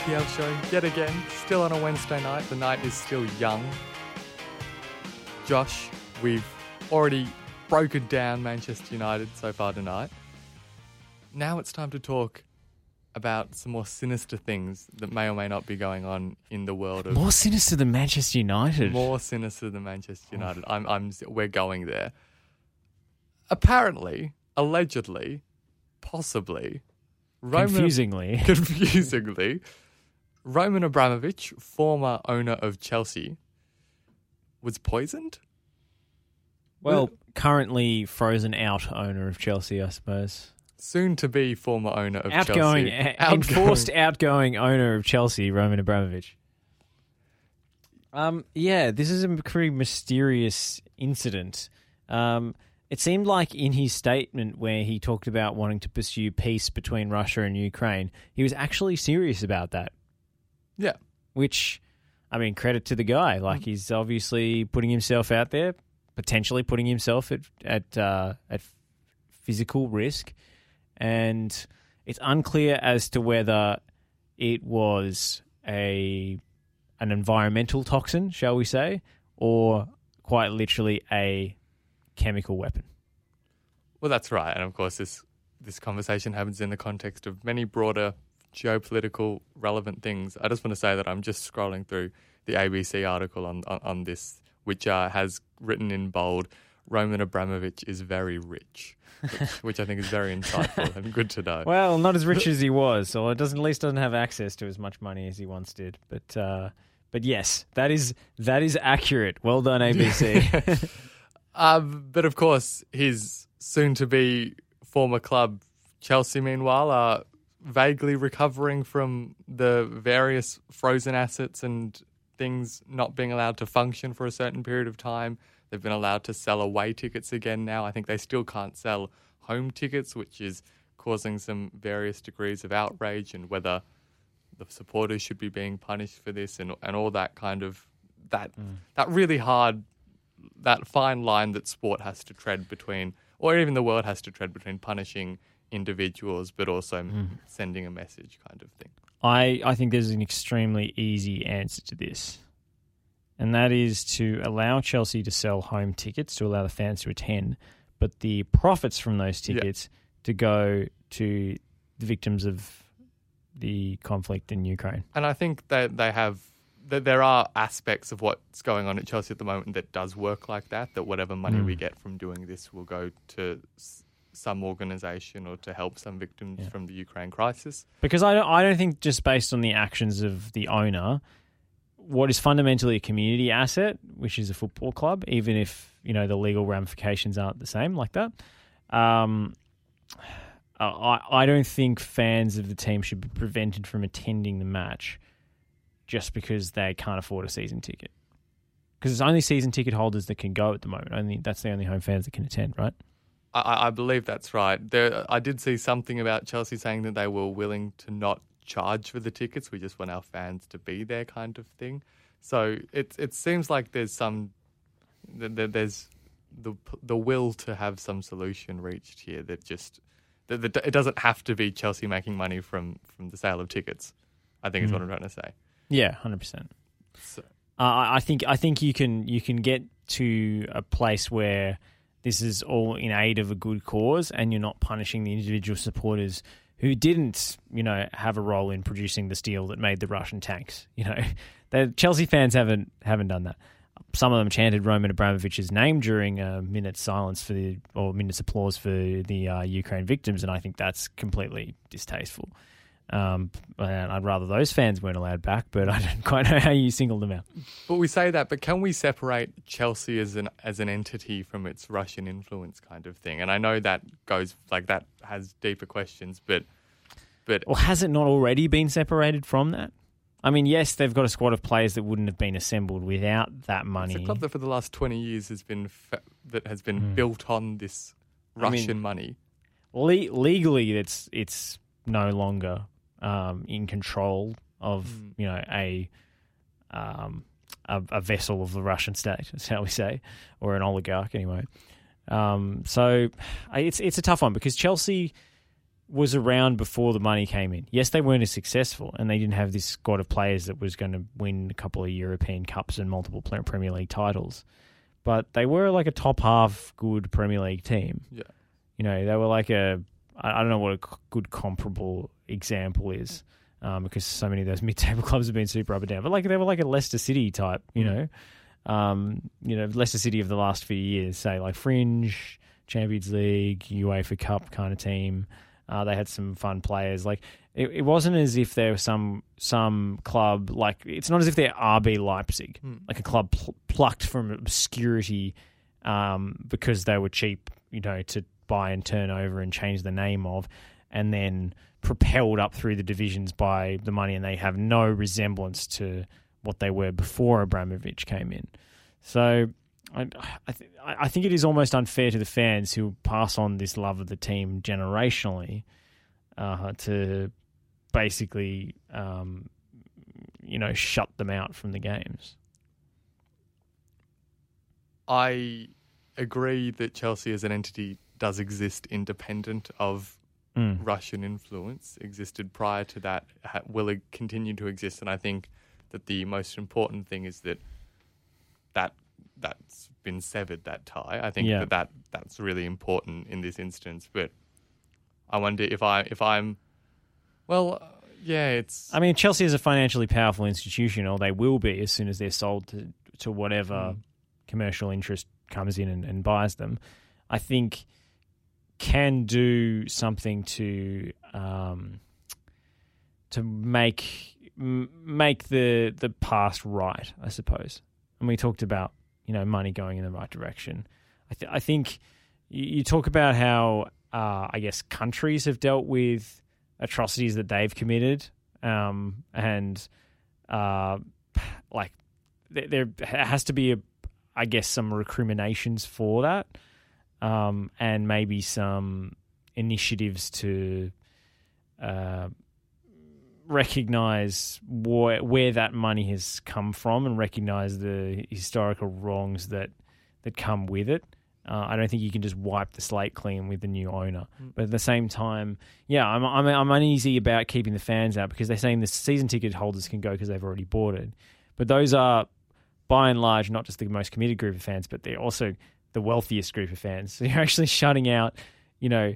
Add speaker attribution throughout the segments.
Speaker 1: EPL show yet again. Still on a Wednesday night. The night is still young. Josh, we've already broken down Manchester United so far tonight. Now it's time to talk about some more sinister things that may or may not be going on in the world of
Speaker 2: More sinister than Manchester United.
Speaker 1: more sinister than Manchester United. I'm, I'm, we're going there. Apparently, allegedly, possibly, Roman,
Speaker 2: Confusingly.
Speaker 1: confusingly, Roman Abramovich, former owner of Chelsea, was poisoned.
Speaker 2: Well, currently frozen out owner of Chelsea, I suppose.
Speaker 1: Soon to be former owner of
Speaker 2: Outgoing,
Speaker 1: Chelsea.
Speaker 2: a- enforced outgoing owner of Chelsea, Roman Abramovich. Um, yeah, this is a pretty mysterious incident. Um, it seemed like in his statement where he talked about wanting to pursue peace between Russia and Ukraine, he was actually serious about that.
Speaker 1: Yeah.
Speaker 2: Which, I mean, credit to the guy. Like he's obviously putting himself out there, potentially putting himself at at uh, at physical risk, and it's unclear as to whether it was a an environmental toxin, shall we say, or quite literally a chemical weapon.
Speaker 1: Well, that's right, and of course, this this conversation happens in the context of many broader geopolitical relevant things. I just want to say that I'm just scrolling through the ABC article on on, on this, which uh, has written in bold, "Roman Abramovich is very rich," which, which I think is very insightful and good to know.
Speaker 2: Well, not as rich as he was, or it doesn't at least doesn't have access to as much money as he once did. But uh, but yes, that is that is accurate. Well done, ABC.
Speaker 1: Um, but of course, his soon-to-be former club Chelsea, meanwhile, are vaguely recovering from the various frozen assets and things not being allowed to function for a certain period of time. They've been allowed to sell away tickets again now. I think they still can't sell home tickets, which is causing some various degrees of outrage and whether the supporters should be being punished for this and and all that kind of that mm. that really hard that fine line that sport has to tread between, or even the world has to tread between punishing individuals, but also hmm. sending a message, kind of thing.
Speaker 2: I, I think there's an extremely easy answer to this. And that is to allow Chelsea to sell home tickets to allow the fans to attend, but the profits from those
Speaker 1: Yeah.
Speaker 2: tickets to go to the victims of the conflict in Ukraine.
Speaker 1: And I think that they have there are aspects of what's going on at Chelsea at the moment that does work like that. That whatever money we get from doing this will go to some organisation or to help some victims
Speaker 2: Yeah.
Speaker 1: from the Ukraine crisis.
Speaker 2: Because I don't, I don't think just based on the actions of the owner, what is fundamentally a community asset, which is a football club, even if you know the legal ramifications aren't the same like that. Um, I, I don't think fans of the team should be prevented from attending the match just because they can't afford a season ticket. Because it's only season ticket holders that can go at the moment. Only that's the only home fans that can attend, right?
Speaker 1: I- I, believe that's right. There, I did see something about Chelsea saying that they were willing to not charge for the tickets. We just want our fans to be there, kind of thing. So it it seems like there's some th- th- there's the the will to have some solution reached here. That just that that it doesn't have to be Chelsea making money from from the sale of tickets. I think is what mm. I'm trying to say.
Speaker 2: Yeah, hundred percent.
Speaker 1: So,
Speaker 2: Uh, I I think I think you can you can get to a place where this is all in aid of a good cause, and you're not punishing the individual supporters who didn't, you know, have a role in producing the steel that made the Russian tanks. You know, the Chelsea fans haven't haven't done that. Some of them chanted Roman Abramovich's name during a minute's silence for the or minute's applause for the uh, Ukraine victims, and I think that's completely distasteful. Um, and I'd rather those fans weren't allowed back, but I don't quite know how you singled them out.
Speaker 1: But we say that, but can we separate Chelsea as an as an entity from its Russian influence kind of thing? And I know that goes like that has deeper questions, but but
Speaker 2: Well, has it not already been separated from that? I mean, yes, they've got a squad of players that wouldn't have been assembled without that money.
Speaker 1: it's a club that for the last twenty years has been fa- that has been built on this
Speaker 2: Hmm. I mean-
Speaker 1: Russian money.
Speaker 2: Le- legally, it's it's no longer um, in control of
Speaker 1: Mm.
Speaker 2: you know a, um, a a vessel of the Russian state, shall we say, or an oligarch anyway. Um, so it's it's a tough one because Chelsea was around before the money came in. Yes, they weren't as successful, and they didn't have this squad of players that was going to win a couple of European Cups and multiple Premier League titles. But they were like a top half good Premier League team.
Speaker 1: Yeah.
Speaker 2: You know, they were like a, I don't know what a good comparable example is. Um, because so many of those mid-table clubs have been super up and down, but like they were like a Leicester City type, you know, um, you know, Leicester City of the last few years, say like fringe, Champions League, UEFA Cup kind of team. Uh, they had some fun players. Like it, it, wasn't as if there was some some club like it's not as if they're RB Leipzig,
Speaker 1: Hmm.
Speaker 2: like a club pl- plucked from obscurity um, because they were cheap, you know, to buy and turn over and change the name of, and then propelled up through the divisions by the money, and they have no resemblance to what they were before Abramovich came in. So I, I, th- I think it is almost unfair to the fans who pass on this love of the team generationally uh, to basically, um, you know, shut them out from the games.
Speaker 1: I agree that Chelsea as an entity does exist independent of
Speaker 2: Mm.
Speaker 1: Russian influence. Existed prior to that, ha- will it continue to exist? And I think that the most important thing is that that that's been severed. That tie. I think
Speaker 2: Yeah.
Speaker 1: that, that that's really important in this instance. But I wonder if I if I'm well, uh, yeah, it's
Speaker 2: I mean, Chelsea is a financially powerful institution, or they will be as soon as they're sold to, to whatever
Speaker 1: Mm.
Speaker 2: commercial interest comes in and, and buys them. I think can do something to um, to make make the the past right, I suppose. And we talked about you know money going in the right direction. I, th- I think you, you talk about how uh, I guess countries have dealt with atrocities that they've committed, um, and uh, like there, there has to be a, I guess, some recriminations for that, um, and maybe some initiatives to uh, recognize where, where that money has come from and recognize the historical wrongs that that come with it. Uh, I don't think you can just wipe the slate clean with the new owner.
Speaker 1: Mm.
Speaker 2: But at the same time, yeah, I'm, I'm I'm uneasy about keeping the fans out because they're saying the season ticket holders can go because they've already bought it. But those are, by and large, not just the most committed group of fans, but they're also the wealthiest group of fans. So you're actually shutting out, you know,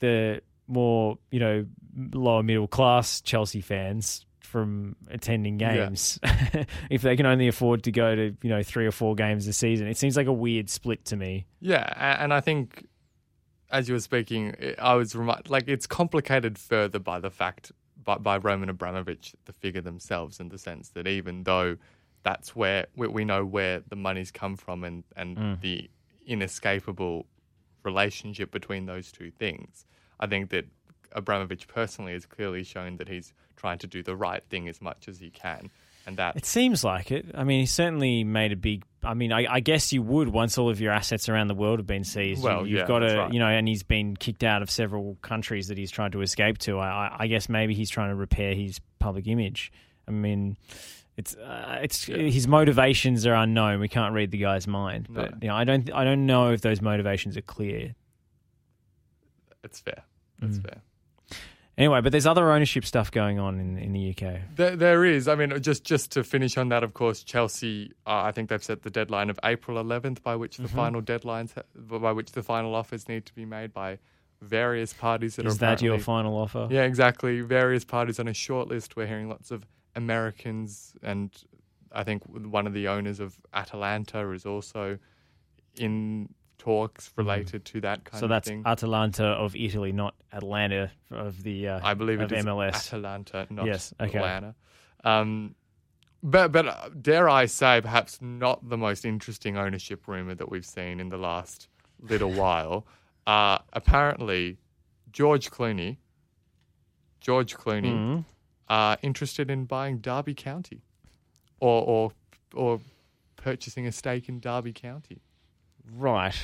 Speaker 2: the more you know lower middle class Chelsea fans from attending
Speaker 1: Yeah.
Speaker 2: games if they can only afford to go to you know three or four games a season. It seems like a weird split to me.
Speaker 1: Yeah, and I think as you were speaking, I was remi- like it's complicated further by the fact by, by Roman Abramovich, the figure themselves, in the sense that even though that's where we, we know where the money's come from and and
Speaker 2: Mm.
Speaker 1: the inescapable relationship between those two things, I think that Abramovich personally has clearly shown that he's trying to do the right thing as much as he can, and that
Speaker 2: It seems like it. I mean, he certainly made a big. I mean, I, I guess you would once all of your assets around the world have been seized.
Speaker 1: Well,
Speaker 2: you,
Speaker 1: yeah,
Speaker 2: have got
Speaker 1: that's
Speaker 2: to,
Speaker 1: right.
Speaker 2: you know, and he's been kicked out of several countries that he's tried to escape to. I, I guess maybe he's trying to repair his public image. I mean, it's uh, it's
Speaker 1: Yeah.
Speaker 2: his motivations are unknown. We can't read the guy's mind,
Speaker 1: No.
Speaker 2: but you know, I don't I don't know if those motivations are clear.
Speaker 1: it's fair. That's
Speaker 2: Mm.
Speaker 1: fair.
Speaker 2: Anyway, but there's other ownership stuff going on in in the UK.
Speaker 1: There, there is. I mean, just just to finish on that, of course, Chelsea. Uh, I think they've set the deadline of April 11th, by which the
Speaker 2: Mhm.
Speaker 1: final deadlines, by which the final offers need to be made by various parties that
Speaker 2: Is
Speaker 1: are
Speaker 2: that your final offer?
Speaker 1: Yeah, exactly. Various parties on a short list. We're hearing lots of Americans, and I think one of the owners of Atalanta is also in talks related to that kind
Speaker 2: Mm. So
Speaker 1: of
Speaker 2: that's
Speaker 1: thing.
Speaker 2: Atalanta of Italy, not Atlanta of the. Uh,
Speaker 1: I believe
Speaker 2: of
Speaker 1: it is
Speaker 2: MLS.
Speaker 1: Atalanta, not
Speaker 2: Yes, okay.
Speaker 1: Atlanta. Um, but but uh, dare I say, perhaps not the most interesting ownership rumor that we've seen in the last little while. Uh, apparently, George Clooney, George Clooney,
Speaker 2: Mhm.
Speaker 1: Are interested in buying Derby County, or or or purchasing a stake in Derby County,
Speaker 2: Right.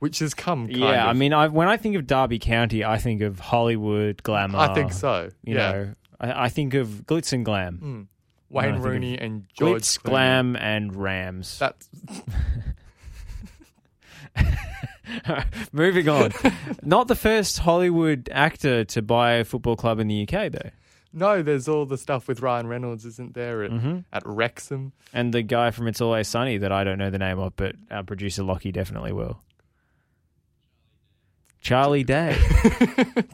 Speaker 1: which has come.
Speaker 2: Yeah, I mean, I, when I think of Derby County, I think of Hollywood glamour.
Speaker 1: I think so.
Speaker 2: You
Speaker 1: yeah.
Speaker 2: know, I, I think of glitz and glam,
Speaker 1: Mm. Wayne Rooney and George
Speaker 2: glitz,
Speaker 1: Clooney.
Speaker 2: glam, and Rams.
Speaker 1: That's
Speaker 2: Moving on. Not the first Hollywood actor to buy a football club in the UK, though.
Speaker 1: No, there's all the stuff with Ryan Reynolds, isn't there? At,
Speaker 2: Mhm.
Speaker 1: at Wrexham.
Speaker 2: And the guy from It's Always Sunny that I don't know the name of, but our producer Lockie definitely will. Charlie Day.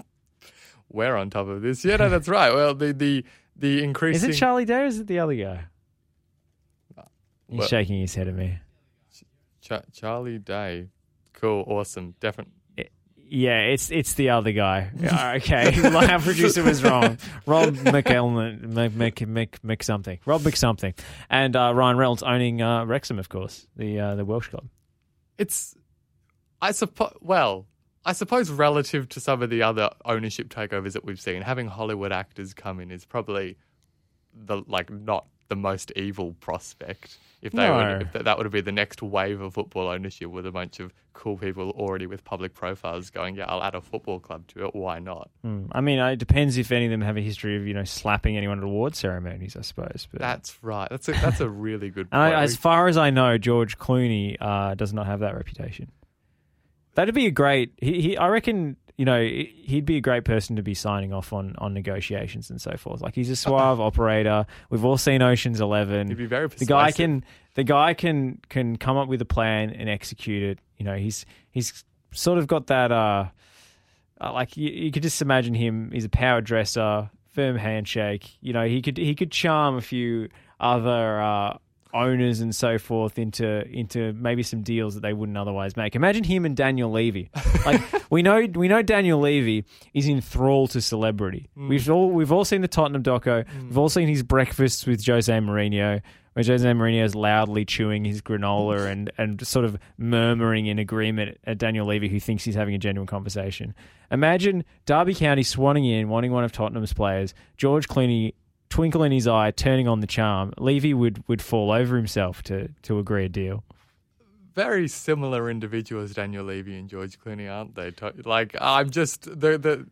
Speaker 1: We're on top of this. Yeah, no, that's right. Well, the the the increasing.
Speaker 2: Is it Charlie Day or is it the other guy? He's
Speaker 1: Well-
Speaker 2: shaking his head at me.
Speaker 1: Cha- Charlie Day. Cool, awesome, definitely.
Speaker 2: Yeah, it's it's the other guy. Okay, our producer was wrong. Rob McElman, Mc, Mc, Mc, Mc something. Rob McSomething, and uh, Ryan Reynolds owning uh, Wrexham, of course, the uh, the Welsh club.
Speaker 1: It's, I suppose. Well, I suppose relative to some of the other ownership takeovers that we've seen, having Hollywood actors come in is probably the like not the most evil prospect. If they
Speaker 2: No.
Speaker 1: would, if that, that would be the next wave of football ownership with a bunch of cool people already with public profiles going, yeah, I'll add a football club to it. Why not?
Speaker 2: Hmm. I mean, it depends if any of them have a history of you know slapping anyone at award ceremonies, I suppose. But
Speaker 1: That's right. That's a that's a really good point.
Speaker 2: I, as far as I know, George Clooney uh, does not have that reputation. That'd be a great. He, he, I reckon, you know, he'd be a great person to be signing off on on negotiations and so forth. Like he's a suave operator. We've all seen Ocean's Eleven.
Speaker 1: He'd be very
Speaker 2: the guy can the guy can can come up with a plan and execute it. You know, he's he's sort of got that. Uh, uh, like you, you could just imagine him. He's a power dresser, firm handshake. You know, he could he could charm a few other uh, owners and so forth into into maybe some deals that they wouldn't otherwise make. Imagine him and Daniel Levy. Like we know we know Daniel Levy is enthralled to celebrity. Mm. We've all we've all seen the Tottenham doco. Mm. We've all seen his breakfasts with Jose Mourinho. Where Jose Mourinho is loudly chewing his granola and, and sort of murmuring in agreement at Daniel Levy, who thinks he's having a genuine conversation. Imagine Derby County swanning in, wanting one of Tottenham's players, George Clooney twinkle in his eye, turning on the charm. Levy would, would fall over himself to, to agree a deal.
Speaker 1: very similar individuals, Daniel Levy and George Clooney, aren't they? Like I'm just the the.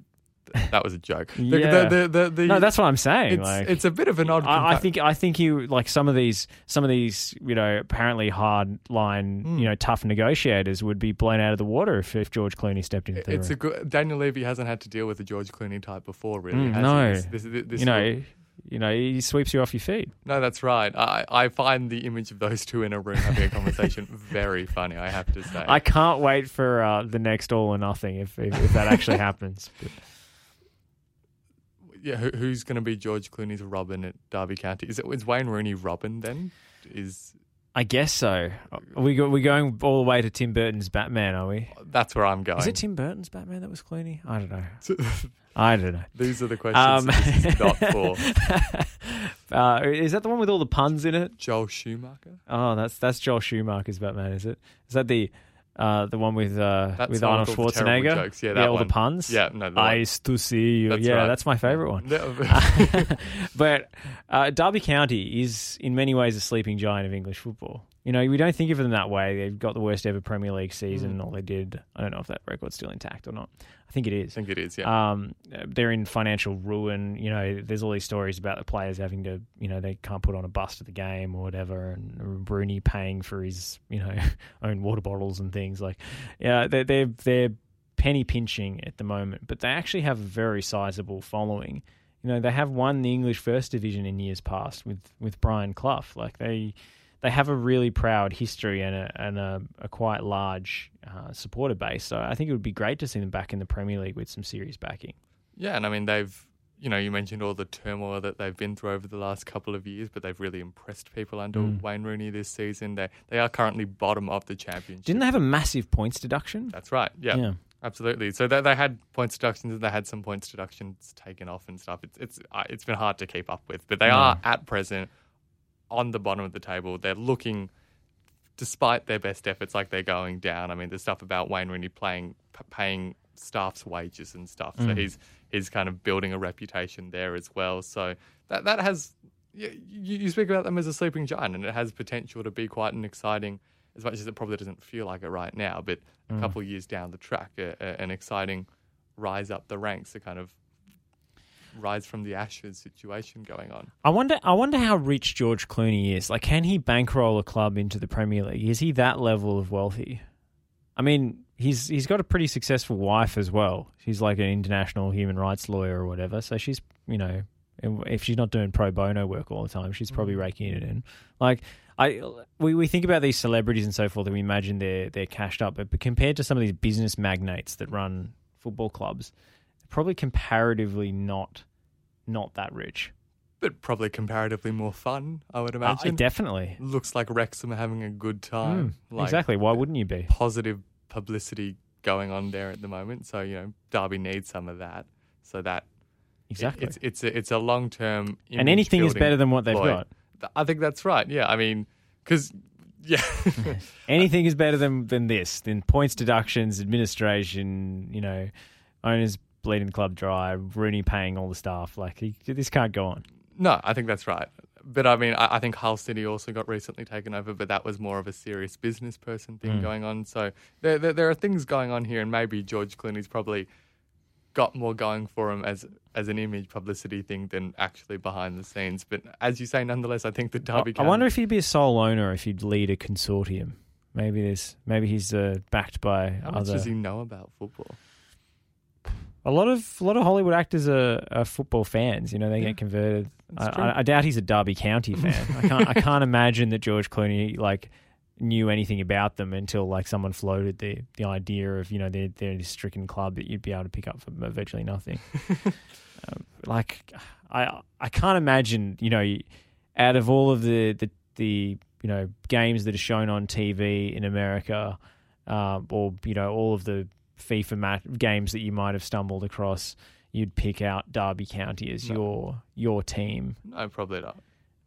Speaker 1: That was a joke. The,
Speaker 2: Yeah.
Speaker 1: the, the,
Speaker 2: No, that's what I'm saying.
Speaker 1: it's,
Speaker 2: like,
Speaker 1: it's a bit of an odd.
Speaker 2: I, I think I think you like some of these some of these you know apparently hard line
Speaker 1: Hmm.
Speaker 2: you know tough negotiators would be blown out of the water if, if George Clooney stepped into the
Speaker 1: it's a good. Daniel Levy hasn't had to deal with a George Clooney type before, really.
Speaker 2: Mm,
Speaker 1: has
Speaker 2: no.
Speaker 1: he? This, this, this,
Speaker 2: you know, you know, he sweeps you off your feet.
Speaker 1: no, that's right. I, I find the image of those two in a room having a conversation very funny. I have to say.
Speaker 2: I can't wait for uh, the next All or Nothing if if, if that actually happens. But
Speaker 1: yeah, who, who's going to be George Clooney's Robin at Derby County? Is it is Wayne Rooney Robin then? Is
Speaker 2: I guess so. Are we go, we going all the way to Tim Burton's Batman? Are we?
Speaker 1: that's where I'm going.
Speaker 2: Is it Tim Burton's Batman that was Clooney? I don't know. I don't know.
Speaker 1: These are the questions
Speaker 2: Um,
Speaker 1: that this is not for.
Speaker 2: uh, is that the one with all the puns in it?
Speaker 1: Joel Schumacher.
Speaker 2: Oh, that's that's Joel Schumacher's Batman, is it? Is that the uh, the one with uh,
Speaker 1: That's
Speaker 2: with Arnold
Speaker 1: with all the terrible
Speaker 2: Schwarzenegger?
Speaker 1: jokes. Yeah, that
Speaker 2: all
Speaker 1: one.
Speaker 2: the puns.
Speaker 1: Yeah, no, the one-
Speaker 2: Nice to see you.
Speaker 1: That's
Speaker 2: yeah,
Speaker 1: right.
Speaker 2: that's my favorite one. But uh, Derby County is in many ways a sleeping giant of English football. You know, we don't think of them that way. They've got the worst ever Premier League season.
Speaker 1: Mm.
Speaker 2: All they did, I don't know if that record's still intact or not. I think it is.
Speaker 1: I think it is. Yeah.
Speaker 2: Um, they're in financial ruin. You know, there's all these stories about the players having to, you know, they can't put on a bus to the game or whatever, and Rooney paying for his, you know, own water bottles and things like. Yeah, they're they're, they're penny pinching at the moment, but they actually have a very sizable following. You know, they have won the English First Division in years past with with Brian Clough. Like they they have a really proud history and a and a, a quite large uh, supporter base. So I think it would be great to see them back in the Premier League with some serious backing.
Speaker 1: yeah, and I mean they've. You know, you mentioned all the turmoil that they've been through over the last couple of years, but they've really impressed people under
Speaker 2: Mm.
Speaker 1: Wayne Rooney this season. They they are currently bottom of the championship.
Speaker 2: Didn't they have a massive points deduction?
Speaker 1: That's right. Yeah,
Speaker 2: Yeah.
Speaker 1: absolutely. So they, they had points deductions and they had some points deductions taken off and stuff. It's it's uh, it's been hard to keep up with, but they
Speaker 2: Yeah.
Speaker 1: are at present on the bottom of the table. They're looking, despite their best efforts, like they're going down. I mean, there's stuff about Wayne Rooney playing p- paying staff's wages and stuff. So
Speaker 2: Mm.
Speaker 1: he's he's kind of building a reputation there as well. So that that has you, you speak about them as a sleeping giant, and it has potential to be quite an exciting. As much as it probably doesn't feel like it right now, but a couple of years down the track, a, a, an exciting rise up the ranks, a kind of rise from the ashes situation going on.
Speaker 2: I wonder. I wonder how rich George Clooney is. Like, can he bankroll a club into the Premier League? Is he that level of wealthy? I mean, he's he's got a pretty successful wife as well. She's like an international human rights lawyer or whatever. So she's you know, if she's not doing pro bono work all the time, she's probably
Speaker 1: Mm.
Speaker 2: raking it in. Like I, we, we think about these celebrities and so forth, and we imagine they're they're cashed up, but, compared to some of these business magnates that run football clubs, probably comparatively not not that rich.
Speaker 1: But probably comparatively more fun, I would
Speaker 2: Uh,
Speaker 1: imagine.
Speaker 2: definitely,
Speaker 1: Looks like Wrexham are having a good time.
Speaker 2: Mm,
Speaker 1: Like,
Speaker 2: exactly. Why wouldn't you be?
Speaker 1: Positive publicity going on there at the moment. So, you know, Derby needs some of that. So that
Speaker 2: Exactly.
Speaker 1: it's it's a, it's a long term
Speaker 2: and anything is better than what they've got.
Speaker 1: I think that's right. Yeah, I mean, because yeah,
Speaker 2: Anything is better than than this. Than points deductions, administration. You know, owners bleeding the club dry, Rooney paying all the staff. Like he, this can't go on.
Speaker 1: no, I think that's right. But I mean, I, I think Hull City also got recently taken over, but that was more of a serious business person thing
Speaker 2: Mm.
Speaker 1: going on. So there, there there are things going on here, and maybe George Clooney's probably got more going for him as as an image publicity thing than actually behind the scenes. But as you say, nonetheless, I think the
Speaker 2: I,
Speaker 1: Derby.
Speaker 2: I
Speaker 1: can-
Speaker 2: wonder if he'd be a sole owner, if he'd lead a consortium. Maybe there's maybe he's uh, backed by
Speaker 1: how much does he know about football?
Speaker 2: A lot of a lot of Hollywood actors are, are football fans. You know, they
Speaker 1: Yeah,
Speaker 2: get converted. I. I, I doubt he's a Derby County fan. I can't. I can't imagine that George Clooney like knew anything about them until like someone floated the the idea of you know they're they're this stricken club that you'd be able to pick up for virtually nothing. um, like I I can't imagine you know out of all of the the the you know games that are shown on TV in America, um, or you know all of the FIFA mat- games that you might have stumbled across, you'd pick out Derby County as
Speaker 1: No.
Speaker 2: your your team.
Speaker 1: No, probably not.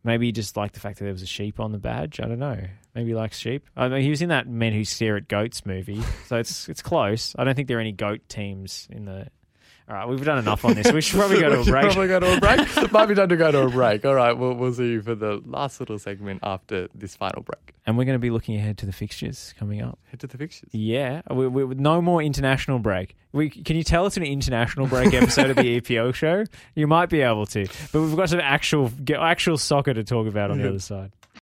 Speaker 2: Maybe you just like the fact that there was a sheep on the badge. I don't know. Maybe he likes sheep. I mean, he was in that Men Who Stare at Goats movie, so it's it's close. I don't think there are any goat teams in the. All right, we've done enough on this. We should probably go to a
Speaker 1: We should
Speaker 2: break.
Speaker 1: Probably go to a break. Might be time to go to a break. All right, we'll we'll see you for the last little segment after this final break.
Speaker 2: And we're going to be looking ahead to the fixtures coming up.
Speaker 1: Head to the fixtures.
Speaker 2: Yeah, we, we, no more international break. We, can you tell it's an international break episode of the EPL show? You might be able to, but we've got some actual actual soccer to talk about on the other side.